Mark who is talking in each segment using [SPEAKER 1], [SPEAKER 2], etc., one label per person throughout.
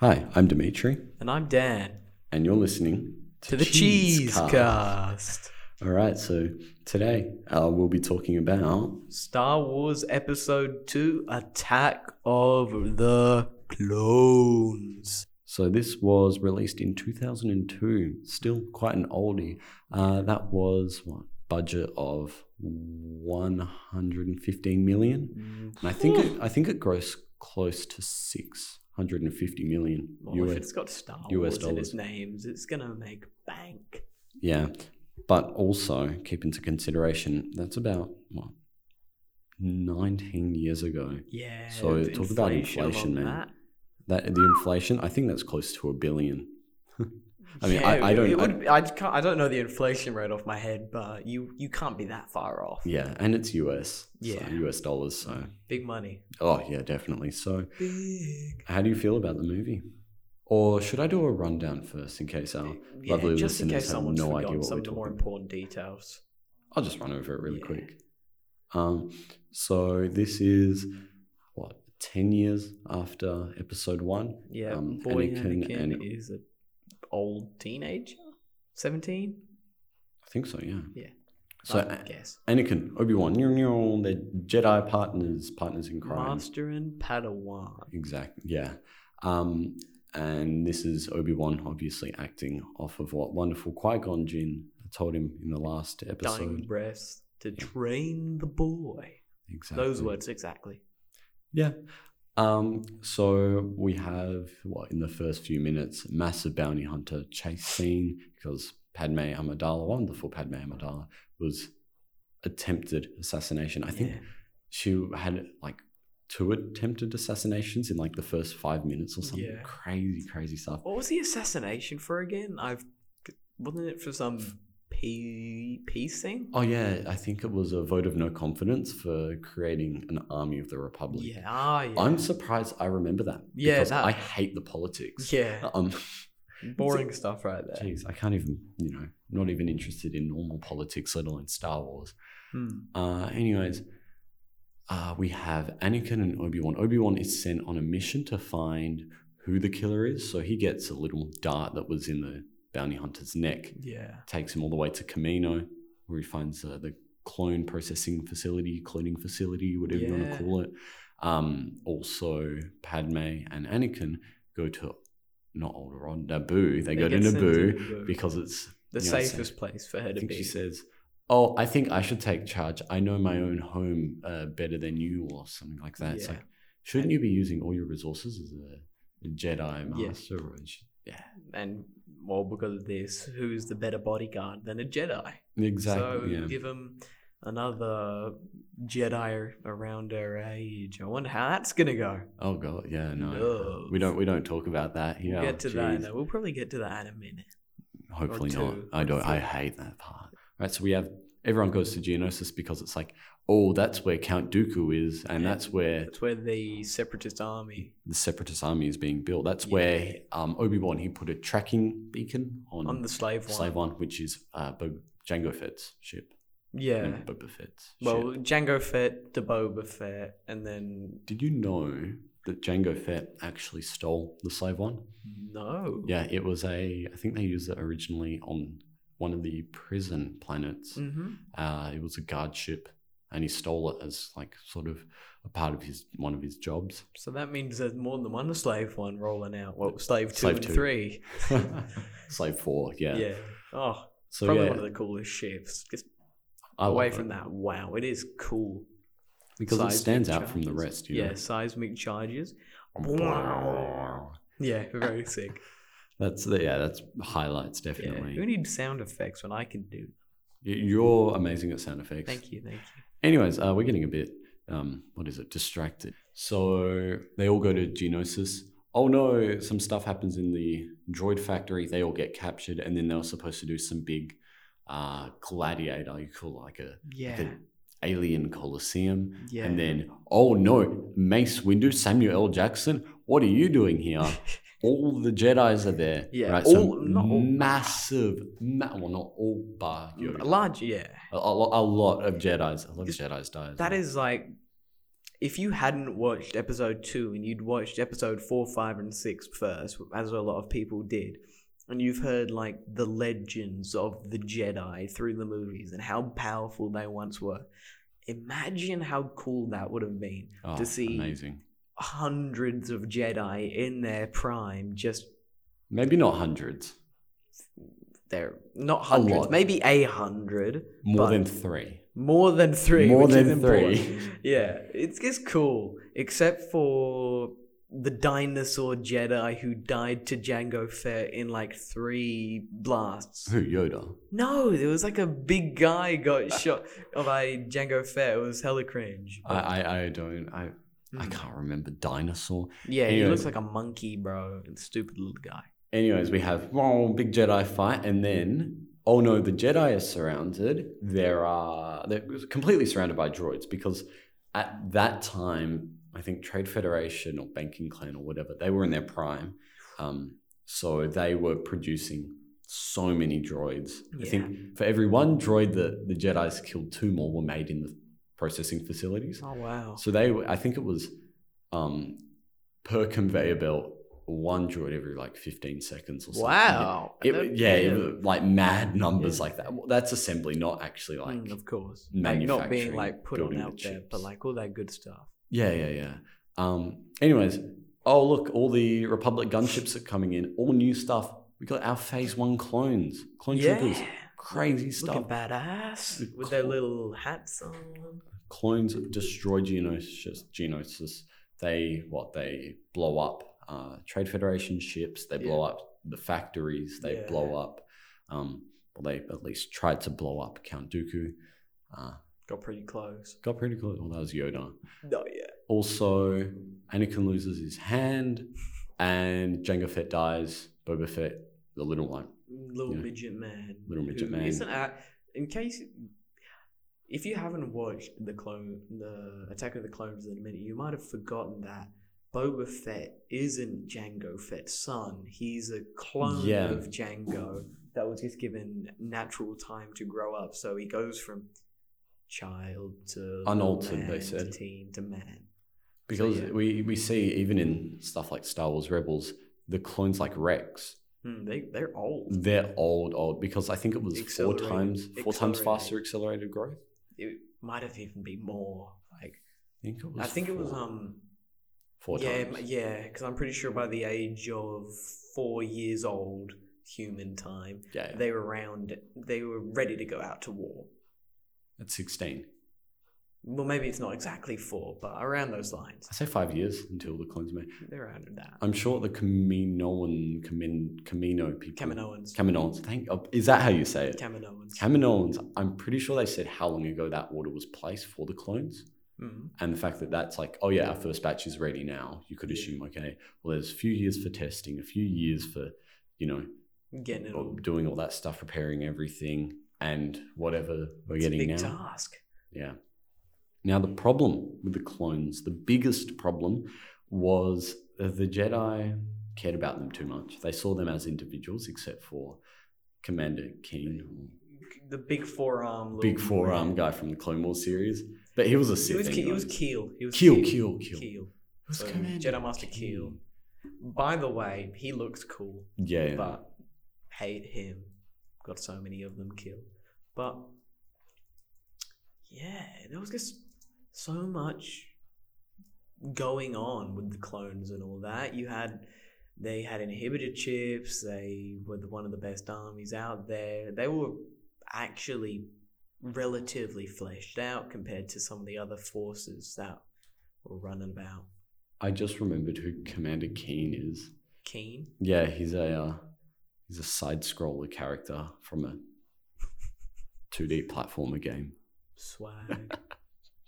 [SPEAKER 1] Hi, I'm Dimitri,
[SPEAKER 2] And I'm Dan.
[SPEAKER 1] and you're listening
[SPEAKER 2] To the Cheese
[SPEAKER 1] Cast.
[SPEAKER 2] Cast.
[SPEAKER 1] All right, so today uh, we'll be talking about
[SPEAKER 2] Star Wars Episode 2 Attack of the Clones.
[SPEAKER 1] So this was released in 2002, still quite an oldie. Uh, that was what budget of 115 million, and I think it, I think it grossed close to 650 million
[SPEAKER 2] Well, if
[SPEAKER 1] US.
[SPEAKER 2] it's got Star
[SPEAKER 1] US
[SPEAKER 2] Wars in its names, it's going to make bank.
[SPEAKER 1] Yeah, but also keep into consideration that's about what 19 years ago.
[SPEAKER 2] Yeah.
[SPEAKER 1] So talk about inflation, man.
[SPEAKER 2] that.
[SPEAKER 1] That the inflation, I think that's close to a billion. I mean,
[SPEAKER 2] Yeah,
[SPEAKER 1] I, I don't.
[SPEAKER 2] It
[SPEAKER 1] I-
[SPEAKER 2] would, I, can't, I don't know the inflation rate off my head, but you, you can't be that far off.
[SPEAKER 1] yeah, and it's US.
[SPEAKER 2] Yeah.
[SPEAKER 1] So US dollars. So,
[SPEAKER 2] Big money.
[SPEAKER 1] oh yeah, definitely. So,
[SPEAKER 2] Big.
[SPEAKER 1] how do you feel about the movie? Or should I do a rundown first in case our
[SPEAKER 2] Yeah,
[SPEAKER 1] lovely listeners have no idea what
[SPEAKER 2] some
[SPEAKER 1] we're
[SPEAKER 2] of the more important details.
[SPEAKER 1] I'll just run over it really
[SPEAKER 2] Yeah.
[SPEAKER 1] quick. Um, so this is what ten years after Episode One.
[SPEAKER 2] Yeah,
[SPEAKER 1] Um,
[SPEAKER 2] boy
[SPEAKER 1] Anakin
[SPEAKER 2] Anakin,
[SPEAKER 1] and-
[SPEAKER 2] is an old teenager, seventeen.
[SPEAKER 1] I think so. Yeah.
[SPEAKER 2] Yeah.
[SPEAKER 1] So
[SPEAKER 2] I
[SPEAKER 1] A-
[SPEAKER 2] guess
[SPEAKER 1] Anakin, Obi Wan, they're Jedi partners, partners in crime.
[SPEAKER 2] Master and Padawan.
[SPEAKER 1] Exactly. Yeah. Um, and this is Obi Wan, obviously acting off of what wonderful Qui Gon Jinn told him in the last episode.
[SPEAKER 2] Dying breath to train the boy.
[SPEAKER 1] Exactly.
[SPEAKER 2] Those words exactly.
[SPEAKER 1] Yeah. Um, so we have what in the first few minutes, massive bounty hunter chase scene because Padme Amidala, wonderful Padme Amidala, was attempted assassination. I think
[SPEAKER 2] Yeah.
[SPEAKER 1] she had like two attempted assassinations in like the first five minutes or something.
[SPEAKER 2] Yeah.
[SPEAKER 1] Crazy, crazy stuff.
[SPEAKER 2] What was the assassination for again? I've wasn't it for some pe- peace?
[SPEAKER 1] Oh yeah, I think it was a vote of no confidence for creating an army of the Republic.
[SPEAKER 2] Yeah. Ah, yeah.
[SPEAKER 1] I'm surprised I remember that.
[SPEAKER 2] Yeah,
[SPEAKER 1] because
[SPEAKER 2] that-
[SPEAKER 1] I hate the politics.
[SPEAKER 2] yeah.
[SPEAKER 1] Um,
[SPEAKER 2] Boring stuff right there.
[SPEAKER 1] Jeez, I can't even, you know, not even interested in normal politics, let alone Star Wars.
[SPEAKER 2] Hmm.
[SPEAKER 1] Uh, anyways, uh, we have Anakin and Obi Wan. Obi Wan is sent on a mission to find who the killer is. So he gets a little dart that was in the bounty hunter's neck,
[SPEAKER 2] Yeah.
[SPEAKER 1] takes him all the way to Kamino, where he finds uh, the clone processing facility, cloning facility, whatever you want to call it. Um, also, Padme and Anakin go to not Alderaan, Naboo. They, go to Naboo,
[SPEAKER 2] Naboo.
[SPEAKER 1] because it's
[SPEAKER 2] the
[SPEAKER 1] you know,
[SPEAKER 2] safest place for her to be.
[SPEAKER 1] she says, "Oh, I think I should take charge. I know my own home uh, better than you, or something like that." It's
[SPEAKER 2] Yeah.
[SPEAKER 1] like, shouldn't you be using all your resources as a, a Jedi
[SPEAKER 2] Yeah.
[SPEAKER 1] master? J- yeah,
[SPEAKER 2] and well, because of this, who's the better bodyguard than a Jedi?
[SPEAKER 1] exactly.
[SPEAKER 2] So
[SPEAKER 1] yeah.
[SPEAKER 2] give him another Jedi around her age. I wonder how that's gonna go.
[SPEAKER 1] oh god, yeah, no, we don't we don't talk about that here.
[SPEAKER 2] we'll get to that.
[SPEAKER 1] Jeez.
[SPEAKER 2] A, we'll probably get to that in a minute.
[SPEAKER 1] Hopefully not. I don't. I hate that part. Right. So we have everyone goes to Geonosis because it's like, oh, that's where Count Dooku is, and that's where
[SPEAKER 2] That's where the Separatist army
[SPEAKER 1] the Separatist army is being built. That's
[SPEAKER 2] Yeah.
[SPEAKER 1] where um, Obi Wan he put a tracking beacon on,
[SPEAKER 2] on the slave one.
[SPEAKER 1] Slave One, which is uh, Bo- Jango Fett's ship.
[SPEAKER 2] Yeah.
[SPEAKER 1] and Boba Fett's
[SPEAKER 2] Well,
[SPEAKER 1] ship.
[SPEAKER 2] Jango Fett, the Boba Fett, and then
[SPEAKER 1] Did you know that Jango Fett actually stole the Slave One?
[SPEAKER 2] no.
[SPEAKER 1] Yeah, it was a. I think they used it originally on one of the prison planets.
[SPEAKER 2] Mm-hmm.
[SPEAKER 1] Uh, it was a guard ship, and he stole it as like sort of a part of his one of his jobs.
[SPEAKER 2] So that means there's more than one slave one rolling out. Well, slave two
[SPEAKER 1] Slave
[SPEAKER 2] and
[SPEAKER 1] two.
[SPEAKER 2] three.
[SPEAKER 1] Slave Four, yeah.
[SPEAKER 2] Yeah. Oh,
[SPEAKER 1] So
[SPEAKER 2] probably
[SPEAKER 1] yeah,
[SPEAKER 2] one of the coolest ships. Just away
[SPEAKER 1] it.
[SPEAKER 2] from that, wow, it is cool.
[SPEAKER 1] because it
[SPEAKER 2] seismic
[SPEAKER 1] stands out from the rest. You
[SPEAKER 2] Yeah,
[SPEAKER 1] know?
[SPEAKER 2] seismic charges. Yeah, very sick.
[SPEAKER 1] That's the, yeah, that's highlights
[SPEAKER 2] Yeah.
[SPEAKER 1] definitely.
[SPEAKER 2] Who needs sound effects when I can do?
[SPEAKER 1] You're amazing at sound effects.
[SPEAKER 2] Thank you, thank you.
[SPEAKER 1] Anyways, uh, we're getting a bit, um, what is it, distracted. So they all go to Geonosis. Oh no, some stuff happens in the droid factory. They all get captured, and then they were supposed to do some big uh, gladiator, you call it like a,
[SPEAKER 2] Yeah,
[SPEAKER 1] like a alien coliseum.
[SPEAKER 2] yeah.
[SPEAKER 1] And then, oh no, Mace Windu, Samuel L. Jackson, what are you doing here? all the Jedi's are there.
[SPEAKER 2] Yeah,
[SPEAKER 1] right? So
[SPEAKER 2] all- not all-
[SPEAKER 1] massive, ma- well, not all bar
[SPEAKER 2] Mm,
[SPEAKER 1] Yoda.
[SPEAKER 2] large, yeah.
[SPEAKER 1] A, a, a lot of Jedi's. A lot of Jedi's died.
[SPEAKER 2] That is like if you hadn't watched episode two and you'd watched episode four, five, and six first, as a lot of people did, and you've heard like the legends of the Jedi through the movies and how powerful they once were, imagine how cool that would have been
[SPEAKER 1] Oh,
[SPEAKER 2] to see
[SPEAKER 1] amazing.
[SPEAKER 2] Hundreds of Jedi in their prime just
[SPEAKER 1] Maybe not hundreds,
[SPEAKER 2] there not hundreds
[SPEAKER 1] lot.
[SPEAKER 2] maybe a hundred
[SPEAKER 1] more than three.
[SPEAKER 2] more than three
[SPEAKER 1] More
[SPEAKER 2] which is
[SPEAKER 1] than three.
[SPEAKER 2] important. yeah it's it's cool except for the dinosaur jedi who died to Jango Fett in like three blasts
[SPEAKER 1] Who Yoda?
[SPEAKER 2] no there was like a big guy got shot by Jango Fett it was hella cringe
[SPEAKER 1] I, I, I don't. I, I
[SPEAKER 2] Mm.
[SPEAKER 1] can't remember dinosaur.
[SPEAKER 2] yeah he looks like a monkey bro stupid little guy
[SPEAKER 1] Anyways, we have oh, big Jedi fight, and then oh no, the Jedi are surrounded. There are they're completely surrounded by droids because at that time, I think Trade Federation or Banking Clan or whatever, they were in their prime. Um, so they were producing so many droids. I think for every one droid that the Jedi's killed, two more were made in the processing facilities.
[SPEAKER 2] oh wow
[SPEAKER 1] So they, I think it was um, per conveyor belt, one droid every like 15 seconds or something.
[SPEAKER 2] wow
[SPEAKER 1] It,
[SPEAKER 2] No
[SPEAKER 1] yeah, it like mad numbers
[SPEAKER 2] Yeah.
[SPEAKER 1] like that. Well, that's assembly, not actually like.
[SPEAKER 2] Mm, of course like not being
[SPEAKER 1] manufacturing,
[SPEAKER 2] like put on
[SPEAKER 1] building the
[SPEAKER 2] out there but like all that good stuff
[SPEAKER 1] Yeah, yeah, yeah. Um, anyways, oh look, all the Republic gunships are coming in, all new stuff. We got our Phase One clones, clone troopers, crazy stuff.
[SPEAKER 2] Looking badass
[SPEAKER 1] The
[SPEAKER 2] with their little hats on.
[SPEAKER 1] Clones destroy Geonosis. Geonosis. They what? They blow up uh, Trade Federation ships. They blow up the factories. They
[SPEAKER 2] Yeah.
[SPEAKER 1] blow up. Um, well, they at least tried to blow up Count Dooku. Uh,
[SPEAKER 2] Got pretty close.
[SPEAKER 1] got pretty close. Well, that was Yoda.
[SPEAKER 2] No, yeah.
[SPEAKER 1] Also, Anakin loses his hand, and Jango Fett dies. Boba Fett, the little one.
[SPEAKER 2] Little
[SPEAKER 1] Yeah.
[SPEAKER 2] midget man.
[SPEAKER 1] Little midget man.
[SPEAKER 2] Isn't a- in case if you haven't watched the clone, the Attack of the Clones in a minute, you might have forgotten that Boba Fett isn't Jango Fett's son. He's a clone
[SPEAKER 1] Yeah.
[SPEAKER 2] of Jango that was just given natural time to grow up. So he goes from child to
[SPEAKER 1] Unaltered, they
[SPEAKER 2] man to
[SPEAKER 1] said.
[SPEAKER 2] teen to man.
[SPEAKER 1] Because
[SPEAKER 2] yeah.
[SPEAKER 1] we, we see, even in stuff like Star Wars Rebels, the clones like Rex,
[SPEAKER 2] Hmm, they they're old.
[SPEAKER 1] they're old, old, because I think it was four times four times faster accelerated growth.
[SPEAKER 2] It might have even been more. Like
[SPEAKER 1] I think it was
[SPEAKER 2] I think it was
[SPEAKER 1] four-
[SPEAKER 2] um
[SPEAKER 1] four
[SPEAKER 2] yeah
[SPEAKER 1] times.
[SPEAKER 2] yeah because I'm pretty sure by the age of four years old human time
[SPEAKER 1] Yeah,
[SPEAKER 2] they were around they were ready to go out to war.
[SPEAKER 1] at 16.
[SPEAKER 2] Well, maybe it's not exactly four, but around those lines.
[SPEAKER 1] I say five years until the clones made.
[SPEAKER 2] They're around that.
[SPEAKER 1] I'm sure the Kaminoan, Kamin, Kamino people.
[SPEAKER 2] Kaminoans.
[SPEAKER 1] Kaminoans. Thank. Oh, is that how you say it?
[SPEAKER 2] Kaminoans.
[SPEAKER 1] Kaminoans. I'm pretty sure they said how long ago that order was placed for the clones,
[SPEAKER 2] Mhm.
[SPEAKER 1] and the fact that that's like, oh yeah, our first batch is ready now. You could assume, okay, well, there's a few years for testing, a few years for, you know,
[SPEAKER 2] Getting it all.
[SPEAKER 1] doing all that stuff, preparing everything, and whatever we're
[SPEAKER 2] It's a
[SPEAKER 1] getting
[SPEAKER 2] big
[SPEAKER 1] now.
[SPEAKER 2] task.
[SPEAKER 1] Yeah. Now, the problem with the clones, the biggest problem was the Jedi cared about them too much. They saw them as individuals, except for Commander Keen,
[SPEAKER 2] The big forearm.
[SPEAKER 1] big
[SPEAKER 2] little-
[SPEAKER 1] forearm guy from the Clone Wars series. But he was a
[SPEAKER 2] He
[SPEAKER 1] Sith.
[SPEAKER 2] was, Ke- he was
[SPEAKER 1] anyways.
[SPEAKER 2] Keel. He was
[SPEAKER 1] Keel,
[SPEAKER 2] Keel.
[SPEAKER 1] Keel, Keel.
[SPEAKER 2] Keel.
[SPEAKER 1] was
[SPEAKER 2] So,
[SPEAKER 1] Commander
[SPEAKER 2] Jedi Master Keel. By the way, he looks cool,
[SPEAKER 1] Yeah, yeah.
[SPEAKER 2] but hate him. Got so many of them killed. But yeah, there was just so much going on with the clones and all that. You had they had inhibitor chips. They were the, one of the best armies out there. They were actually relatively fleshed out compared to some of the other forces that were running about.
[SPEAKER 1] I just remembered who Commander Keen is.
[SPEAKER 2] Keen.
[SPEAKER 1] Yeah, he's a uh, he's a side scroller character from a 2D platformer game.
[SPEAKER 2] Swag.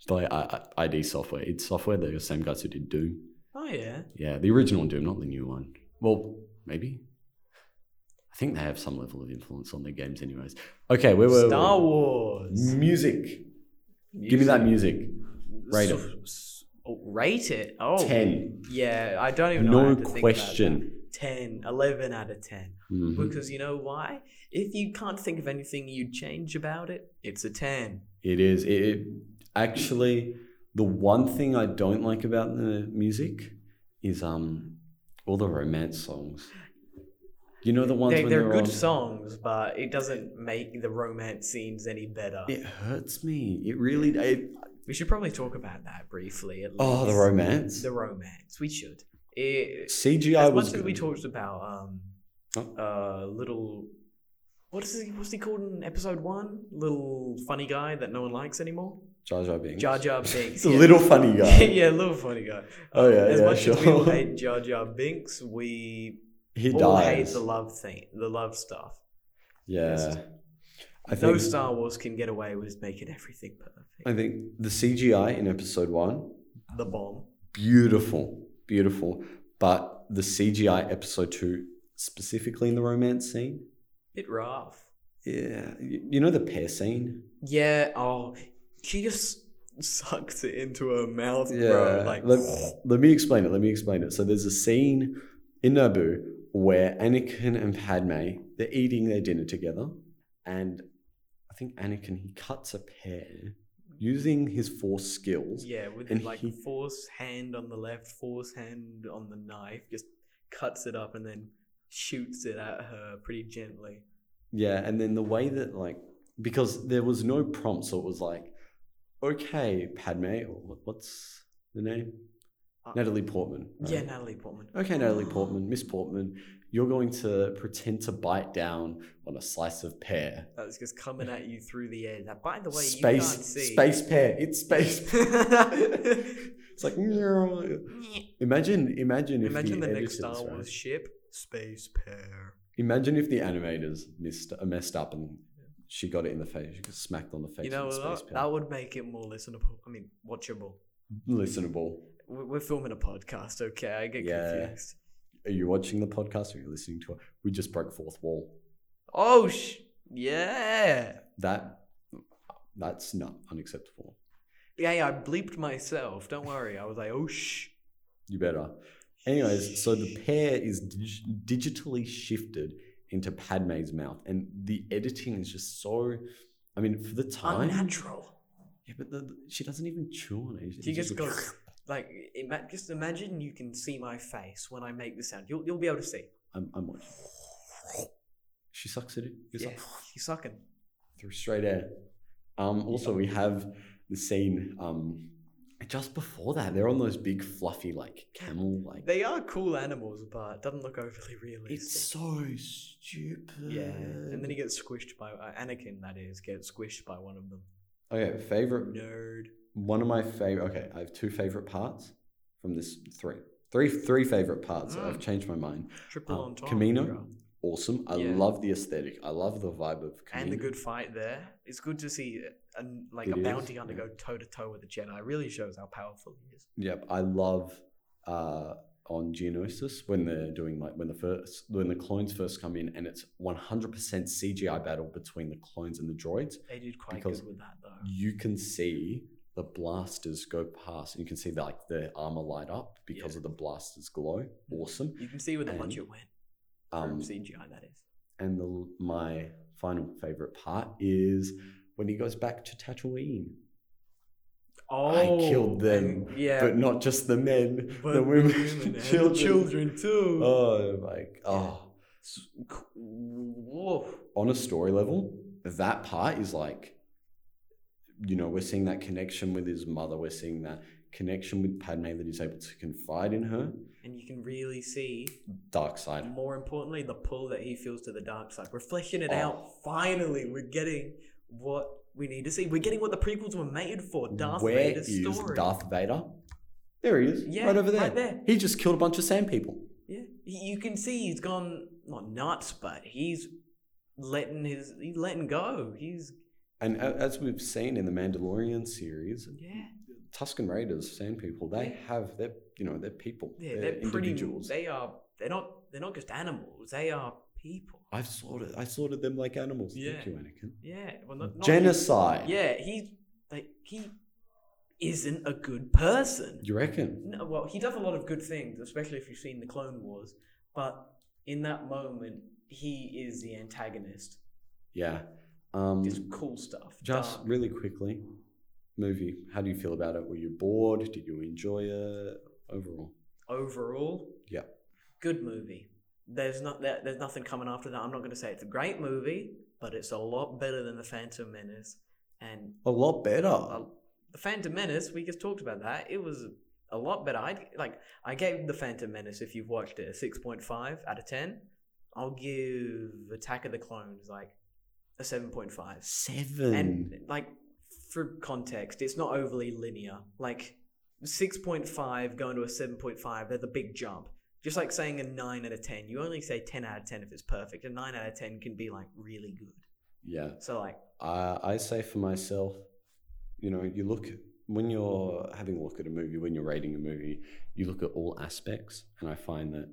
[SPEAKER 1] by I- I- ID Software. It's software. They're the same guys who did Doom.
[SPEAKER 2] oh yeah.
[SPEAKER 1] Yeah, the original Doom, not the new one. Well, maybe. I think they have some level of influence on their games, anyways. Okay, where were
[SPEAKER 2] Star
[SPEAKER 1] we?
[SPEAKER 2] Wars.
[SPEAKER 1] Music. Give me that music. Rate it.
[SPEAKER 2] So- oh, rate it. Oh.
[SPEAKER 1] 10.
[SPEAKER 2] Yeah, I don't even know.
[SPEAKER 1] No
[SPEAKER 2] to think about
[SPEAKER 1] question.
[SPEAKER 2] that. 10, 11 out of 10.
[SPEAKER 1] Mhm.
[SPEAKER 2] Because you know why? If you can't think of anything you'd change about it, it's a 10.
[SPEAKER 1] It is. It, it actually, The one thing I don't like about the music is um all the romance songs. You know the ones
[SPEAKER 2] They,
[SPEAKER 1] they're
[SPEAKER 2] good
[SPEAKER 1] on.
[SPEAKER 2] songs, but it doesn't make the romance scenes any better.
[SPEAKER 1] It hurts me. It really. It,
[SPEAKER 2] We should probably talk about that briefly. At
[SPEAKER 1] oh, the romance.
[SPEAKER 2] The romance. We should. It,
[SPEAKER 1] CGI
[SPEAKER 2] as
[SPEAKER 1] was
[SPEAKER 2] much as
[SPEAKER 1] good.
[SPEAKER 2] we talked about um,
[SPEAKER 1] Oh.
[SPEAKER 2] uh, little. What is he? What's he called in episode one? Little funny guy that no one likes anymore.
[SPEAKER 1] Jar Jar Binks.
[SPEAKER 2] Jar Jar Binks. Yeah.
[SPEAKER 1] little funny guy.
[SPEAKER 2] yeah, little funny guy.
[SPEAKER 1] Oh, yeah,
[SPEAKER 2] As
[SPEAKER 1] yeah,
[SPEAKER 2] much as we all hate Jar Jar Binks, we
[SPEAKER 1] He
[SPEAKER 2] all hate the love thing, the love stuff.
[SPEAKER 1] yeah. I
[SPEAKER 2] No. Star Wars can get away with making everything perfect.
[SPEAKER 1] I think the CGI in episode one,
[SPEAKER 2] The bomb.
[SPEAKER 1] beautiful, beautiful. But the CGI episode two, specifically in the romance scene,
[SPEAKER 2] Bit rough.
[SPEAKER 1] yeah, you, know the pear scene.
[SPEAKER 2] Yeah. Oh, she just sucks it into her mouth,
[SPEAKER 1] Yeah,
[SPEAKER 2] bro. Like,
[SPEAKER 1] let, let me explain it. Let me explain it. So there's a scene in Naboo where Anakin and Padme they're eating their dinner together, and I think Anakin he cuts a pear using his force skills.
[SPEAKER 2] yeah, with
[SPEAKER 1] and
[SPEAKER 2] like
[SPEAKER 1] he-
[SPEAKER 2] force hand on the left, force hand on the knife, just cuts it up and then shoots it at her pretty gently.
[SPEAKER 1] Yeah, and then the way that like because there was no prompt, so it was like, okay, Padme, or what's the name?
[SPEAKER 2] Uh,
[SPEAKER 1] Natalie Portman. right?
[SPEAKER 2] Yeah, Natalie Portman.
[SPEAKER 1] Okay, Natalie Portman, Miss Portman, you're going to pretend to bite down on a slice of pear.
[SPEAKER 2] That was just coming at you through the air. Now, by the way,
[SPEAKER 1] space,
[SPEAKER 2] you can't see.
[SPEAKER 1] space pear. It's space. it's like imagine, imagine if
[SPEAKER 2] Imagine the, next Star Wars
[SPEAKER 1] right?
[SPEAKER 2] ship, Space Pair.
[SPEAKER 1] Imagine if the animators missed uh, messed up and she got it in the face. She got smacked on the face.
[SPEAKER 2] You know
[SPEAKER 1] with space pear.
[SPEAKER 2] That would make it more listenable. I mean, watchable.
[SPEAKER 1] listenable.
[SPEAKER 2] We're we're filming a podcast, okay? I get
[SPEAKER 1] Yeah.
[SPEAKER 2] confused.
[SPEAKER 1] Are you watching the podcast or are you listening to it? We just broke fourth wall.
[SPEAKER 2] Oh, sh- yeah.
[SPEAKER 1] That that's not unacceptable.
[SPEAKER 2] Yeah, yeah, I bleeped myself. Don't worry. I was like, oh, shh.
[SPEAKER 1] You better. Anyways, so the pear is dig- digitally shifted into Padme's mouth, and the editing is just so. I mean, for the time,
[SPEAKER 2] Unnatural.
[SPEAKER 1] yeah, but the, the- she doesn't even chew on it.
[SPEAKER 2] She just
[SPEAKER 1] like-
[SPEAKER 2] goes, like, ima- just imagine you can see my face when I make the sound. You'll, you'll be able to see.
[SPEAKER 1] I'm, I'm watching. She sucks it in. It's
[SPEAKER 2] Yeah,
[SPEAKER 1] like
[SPEAKER 2] she's sucking.
[SPEAKER 1] through straight air. Um, also, we have the scene um, just before that. They're on those big fluffy like camel like.
[SPEAKER 2] They are cool animals, but it doesn't look overly realistic.
[SPEAKER 1] It's so stupid.
[SPEAKER 2] Yeah, and then he gets squished by uh, Anakin. That is, gets squished by one of them.
[SPEAKER 1] Okay, favorite.
[SPEAKER 2] Nerd.
[SPEAKER 1] One of my favorite. Okay, I have two favorite parts from this three. Three, three favorite parts. I've
[SPEAKER 2] Mm.
[SPEAKER 1] changed my mind.
[SPEAKER 2] Triple
[SPEAKER 1] Um,
[SPEAKER 2] entendre.
[SPEAKER 1] Kamino? Awesome. I
[SPEAKER 2] Yeah.
[SPEAKER 1] love the aesthetic. I love the vibe of
[SPEAKER 2] and the good fight there. It's good to see a, like
[SPEAKER 1] It
[SPEAKER 2] a bounty hunter go toe to toe with a Jedi. It really shows how powerful he is.
[SPEAKER 1] Yep, I love uh, on Geonosis when they're doing like when the first when the clones first come in and it's one hundred percent CGI battle between the clones and the droids.
[SPEAKER 2] They did quite good with that though.
[SPEAKER 1] You can see the blasters go past, and you can see the, like the armor light up because
[SPEAKER 2] Yeah.
[SPEAKER 1] of the blasters glow. Awesome.
[SPEAKER 2] You can see where the
[SPEAKER 1] and,
[SPEAKER 2] budget went.
[SPEAKER 1] Um,
[SPEAKER 2] CGI, that is.
[SPEAKER 1] and the my final favorite part is when he goes back to Tatooine,
[SPEAKER 2] Oh, I
[SPEAKER 1] killed them,
[SPEAKER 2] yeah,
[SPEAKER 1] but not just the men,
[SPEAKER 2] but
[SPEAKER 1] the women,
[SPEAKER 2] the
[SPEAKER 1] children.
[SPEAKER 2] children too.
[SPEAKER 1] Oh, like oh.
[SPEAKER 2] Whoa.
[SPEAKER 1] on a story level, that part is like, you know, we're seeing that connection with his mother. We're seeing that connection with Padme that he's able to confide in her.
[SPEAKER 2] And you can really see,
[SPEAKER 1] Dark side.
[SPEAKER 2] more importantly, the pull that he feels to the dark side. We're fleshing it
[SPEAKER 1] Oh.
[SPEAKER 2] out. Finally, we're getting what we need to see. We're getting what the prequels were made for. Darth
[SPEAKER 1] Where
[SPEAKER 2] Vader's
[SPEAKER 1] is
[SPEAKER 2] story.
[SPEAKER 1] Darth Vader? There he is,
[SPEAKER 2] Yeah,
[SPEAKER 1] right over there.
[SPEAKER 2] right there.
[SPEAKER 1] He just killed a bunch of sand people.
[SPEAKER 2] Yeah, you can see he's gone not nuts, but he's letting his he's letting go. He's
[SPEAKER 1] And as we've seen in the Mandalorian series,
[SPEAKER 2] yeah,
[SPEAKER 1] Tusken Raiders, sand people, they
[SPEAKER 2] Yeah.
[SPEAKER 1] have they're you know they're people.
[SPEAKER 2] yeah. They're, pretty.
[SPEAKER 1] individuals.
[SPEAKER 2] They are. They're not. They're not just animals. They are people.
[SPEAKER 1] I've sorted I sorted them like animals.
[SPEAKER 2] Yeah.
[SPEAKER 1] Thank you, Anakin.
[SPEAKER 2] Yeah. Well, not, not
[SPEAKER 1] Genocide.
[SPEAKER 2] Yeah, he's like he isn't a good person.
[SPEAKER 1] You reckon?
[SPEAKER 2] No, well, he does a lot of good things, especially if you've seen the Clone Wars. But in that moment, he is the antagonist.
[SPEAKER 1] Yeah. Um,
[SPEAKER 2] Just cool stuff.
[SPEAKER 1] Just
[SPEAKER 2] dark.
[SPEAKER 1] really quickly, movie. How do you feel about it? Were you bored? Did you enjoy it overall?
[SPEAKER 2] Overall,
[SPEAKER 1] Yeah.
[SPEAKER 2] good movie. There's not there, there's nothing coming after that. I'm not going to say it's a great movie, but it's a lot better than the Phantom Menace. And
[SPEAKER 1] A lot better.
[SPEAKER 2] uh, the Phantom Menace, we just talked about that. It was a lot better. I like I gave the Phantom Menace if you've watched it a six point five out of ten. I'll give Attack of the Clones like a seven point five.
[SPEAKER 1] Seven.
[SPEAKER 2] And like for context, it's not overly linear. Like six point five going to a seven point five, there's a big jump. Just like saying a nine out of ten, you only say ten out of ten if it's perfect. A nine out of ten can be like really good.
[SPEAKER 1] yeah.
[SPEAKER 2] So like
[SPEAKER 1] I I say for myself, you know, you look when you're having a look at a movie, when you're rating a movie, you look at all aspects, and I find that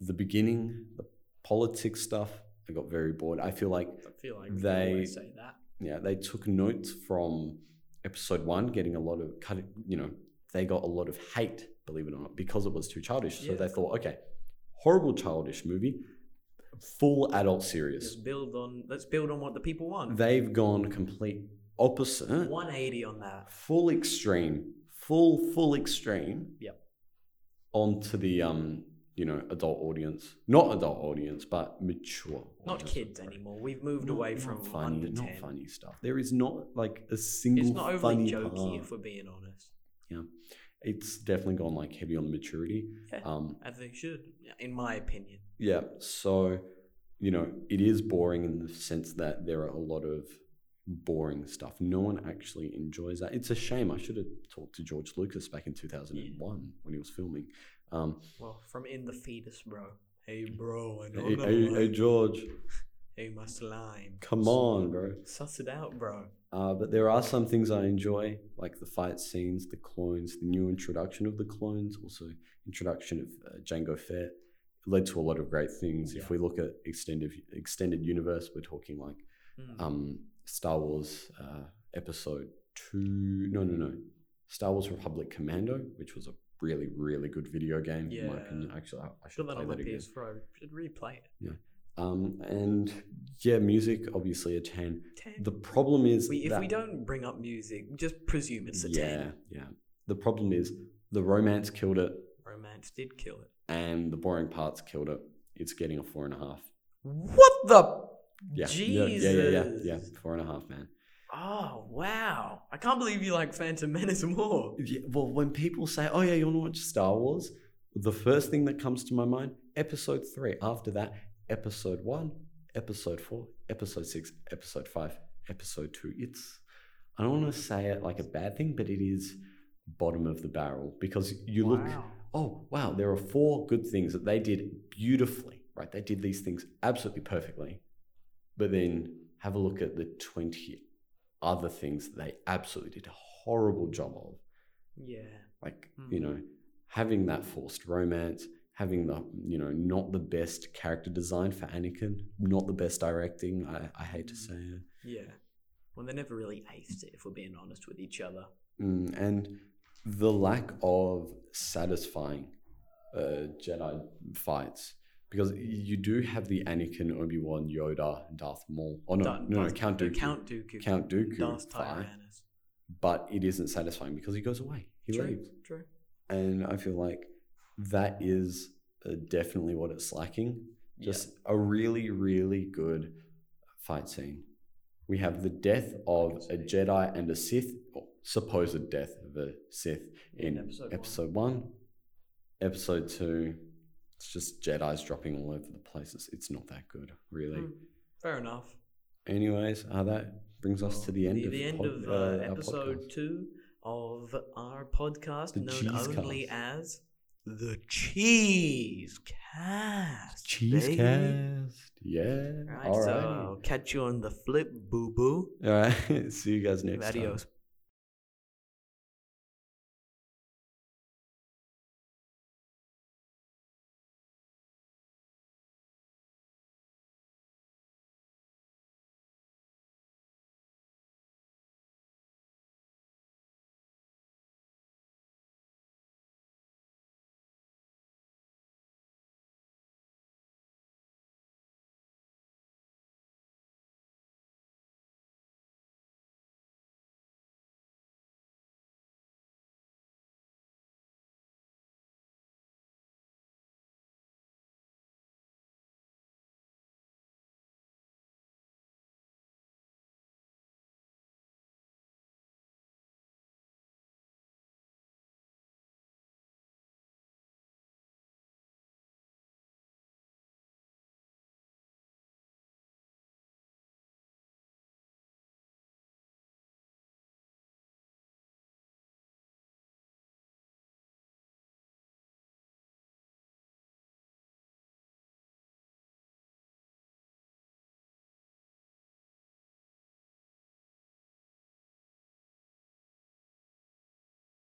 [SPEAKER 1] the beginning, the politics stuff, I got very bored. I feel like
[SPEAKER 2] I feel like
[SPEAKER 1] They-
[SPEAKER 2] say that.
[SPEAKER 1] yeah, they took notes from episode one, getting a lot of cut. You know, they got a lot of hate, believe it or not, because it was too childish. So they thought, okay, horrible childish movie, full adult serious.
[SPEAKER 2] Just build on let's build on what the people want.
[SPEAKER 1] They've gone complete opposite.
[SPEAKER 2] 180 on that.
[SPEAKER 1] full extreme, full full extreme.
[SPEAKER 2] Yep.
[SPEAKER 1] Onto the um, you know, adult audience, not adult audience, but mature.
[SPEAKER 2] Not
[SPEAKER 1] audience.
[SPEAKER 2] kids anymore. We've moved
[SPEAKER 1] Not-
[SPEAKER 2] away
[SPEAKER 1] not
[SPEAKER 2] from
[SPEAKER 1] funny,
[SPEAKER 2] under
[SPEAKER 1] not funny stuff. There is not like a single
[SPEAKER 2] It's not overly
[SPEAKER 1] funny
[SPEAKER 2] jokey
[SPEAKER 1] part.
[SPEAKER 2] if we're being honest.
[SPEAKER 1] It's definitely gone like heavy on the maturity.
[SPEAKER 2] Yeah.
[SPEAKER 1] Um,
[SPEAKER 2] As they should, in my opinion.
[SPEAKER 1] yeah. So, you know, it is boring in the sense that there are a lot of boring stuff. No one actually enjoys that. It's a shame. I should have talked to George Lucas back in 2001 when he was filming. Um,
[SPEAKER 2] Well, from in the fetus, bro. Hey, bro, I know
[SPEAKER 1] hey, hey, hey, George,
[SPEAKER 2] Hey, my slime.
[SPEAKER 1] come on, bro.
[SPEAKER 2] Suss it out, bro.
[SPEAKER 1] Uh, but there are some things I enjoy, like the fight scenes, the clones, the new introduction of the clones, also introduction of uh, Jango Fett. It led to a lot of great things.
[SPEAKER 2] Yeah.
[SPEAKER 1] If we look at extended extended universe, we're talking like
[SPEAKER 2] Mm.
[SPEAKER 1] um, Star Wars uh, Episode Two. No, no, no. Star Wars Republic Commando, which was a really, really good video game in my
[SPEAKER 2] Yeah.
[SPEAKER 1] opinion. Actually, I, I should
[SPEAKER 2] Got that
[SPEAKER 1] play
[SPEAKER 2] on
[SPEAKER 1] that again.
[SPEAKER 2] PS4. Should replay it.
[SPEAKER 1] Um, and yeah, music obviously a ten.
[SPEAKER 2] 10.
[SPEAKER 1] The problem is
[SPEAKER 2] we, if
[SPEAKER 1] that
[SPEAKER 2] we don't bring up music, just presume it's a
[SPEAKER 1] yeah,
[SPEAKER 2] 10.
[SPEAKER 1] yeah. Yeah. The problem is the romance killed it,
[SPEAKER 2] Romance did kill it.
[SPEAKER 1] and the boring parts killed it. It's getting a four and a half.
[SPEAKER 2] What the?
[SPEAKER 1] Yeah,
[SPEAKER 2] Jesus.
[SPEAKER 1] yeah, yeah, yeah, yeah, yeah. Four and a half, man.
[SPEAKER 2] Oh, wow. I can't believe you like Phantom Menace more.
[SPEAKER 1] Yeah, well, when people say, "Oh yeah, you want to watch Star Wars," the first thing that comes to my mind, Episode three. After that, Episode one, Episode four, Episode six, Episode five, Episode two. It's I don't want to say it like a bad thing, but it is bottom of the barrel because you look. Oh wow, there are four good things that they did beautifully, right? They did these things absolutely perfectly. But then have a look at the 20 other things that they absolutely did a horrible job of.
[SPEAKER 2] Yeah.
[SPEAKER 1] Like,
[SPEAKER 2] Hmm.
[SPEAKER 1] you know, having that forced romance, having the, you know, not the best character design for Anakin, not the best directing. I, I hate to say it.
[SPEAKER 2] Yeah. Well, they never really aced it, if we're being honest with each other.
[SPEAKER 1] Mm, and the lack of satisfying uh, Jedi fights because you do have the Anakin, Obi Wan, Yoda, Darth Maul. Oh no,
[SPEAKER 2] Darth-
[SPEAKER 1] no, no, Count Dooku.
[SPEAKER 2] Count Dooku.
[SPEAKER 1] Count Dooku
[SPEAKER 2] Darth
[SPEAKER 1] fight, but it isn't satisfying because he goes away. He
[SPEAKER 2] True.
[SPEAKER 1] leaves,
[SPEAKER 2] True.
[SPEAKER 1] and I feel like that is uh, definitely what it's lacking.
[SPEAKER 2] Yeah.
[SPEAKER 1] Just a really, really good fight scene. We have the death of a Jedi and a Sith, or supposed death of a Sith in
[SPEAKER 2] In episode one.
[SPEAKER 1] episode one. Episode two, it's just Jedi's dropping all over the places. It's, not that good, really.
[SPEAKER 2] Hmm. Fair enough.
[SPEAKER 1] Anyways, uh, that brings us to the end
[SPEAKER 2] the,
[SPEAKER 1] of
[SPEAKER 2] the end
[SPEAKER 1] pod-
[SPEAKER 2] of uh,
[SPEAKER 1] uh,
[SPEAKER 2] episode two of our podcast,
[SPEAKER 1] The
[SPEAKER 2] known only as the Cheese Cast.
[SPEAKER 1] Cheese
[SPEAKER 2] baby.
[SPEAKER 1] cast. Yeah.
[SPEAKER 2] Right,
[SPEAKER 1] All
[SPEAKER 2] so
[SPEAKER 1] right.
[SPEAKER 2] Catch you on the flip, boo boo.
[SPEAKER 1] All right. See you guys next time.
[SPEAKER 2] Adios.